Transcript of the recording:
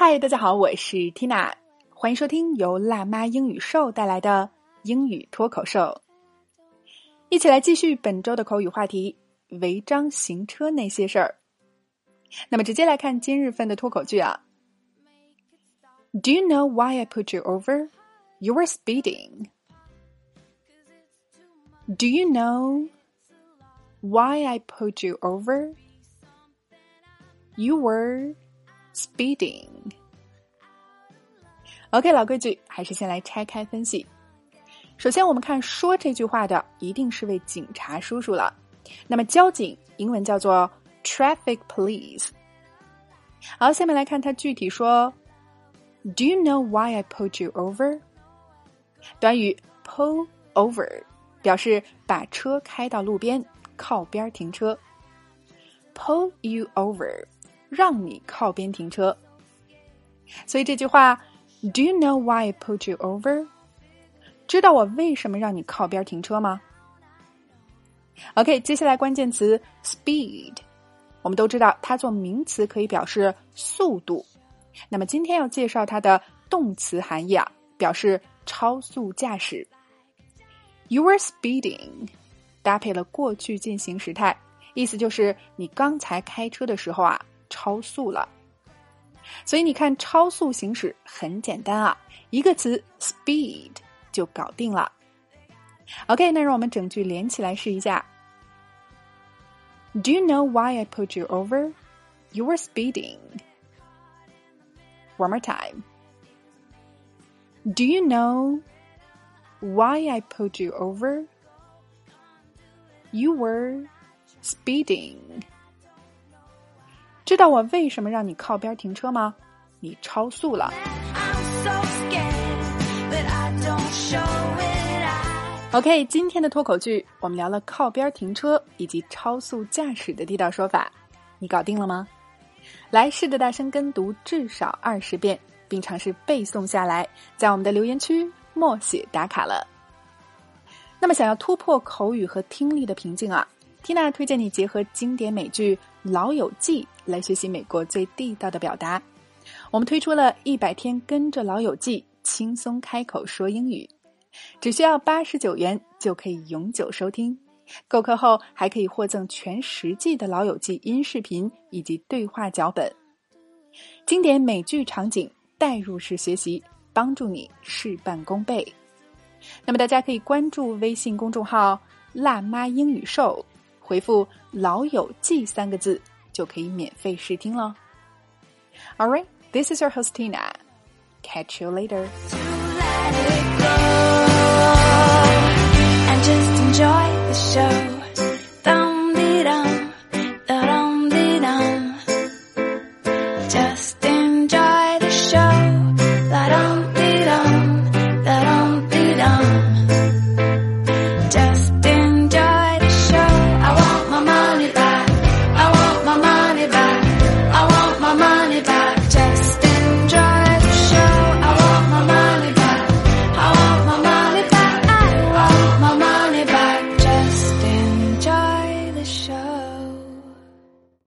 大家好，我是 Tina，欢迎收听由辣妈英语秀带来的英语脱口秀。一起来继续本周的口语话题——违章行车那些事儿。那么，直接来看今日份的脱口剧啊。Do you know why I put you over? You were speeding. Do you know why I put you over? You were speeding. OK，老规矩，还是先来拆开分析。首先，我们看说这句话的一定是位警察叔叔了。那么，交警英文叫做 traffic police。好，下面来看他具体说：Do you know why I pulled you over？短语 pull over 表示把车开到路边，靠边停车。Pull you over，让你靠边停车。所以这句话。Do you know why I put you over？知道我为什么让你靠边停车吗？OK，接下来关键词 speed，我们都知道它做名词可以表示速度。那么今天要介绍它的动词含义啊，表示超速驾驶。You were speeding，搭配了过去进行时态，意思就是你刚才开车的时候啊，超速了。所以你看，超速行驶很简单啊，一个词 speed 就搞定了。OK，那让我们整句连起来试一下。Do you know why I put you over? You were speeding. One more time. Do you know why I put you over? You were speeding. 知道我为什么让你靠边停车吗？你超速了。OK，今天的脱口剧我们聊了靠边停车以及超速驾驶的地道说法，你搞定了吗？来试着大声跟读至少二十遍，并尝试背诵下来，在我们的留言区默写打卡了。那么，想要突破口语和听力的瓶颈啊？缇娜推荐你结合经典美剧《老友记》来学习美国最地道的表达。我们推出了一百天跟着《老友记》轻松开口说英语，只需要八十九元就可以永久收听。购课后还可以获赠全十季的《老友记》音视频以及对话脚本，经典美剧场景代入式学习，帮助你事半功倍。那么大家可以关注微信公众号“辣妈英语秀”。回复“老友记”三个字就可以免费试听了。All right, this is your host Tina. Catch you later.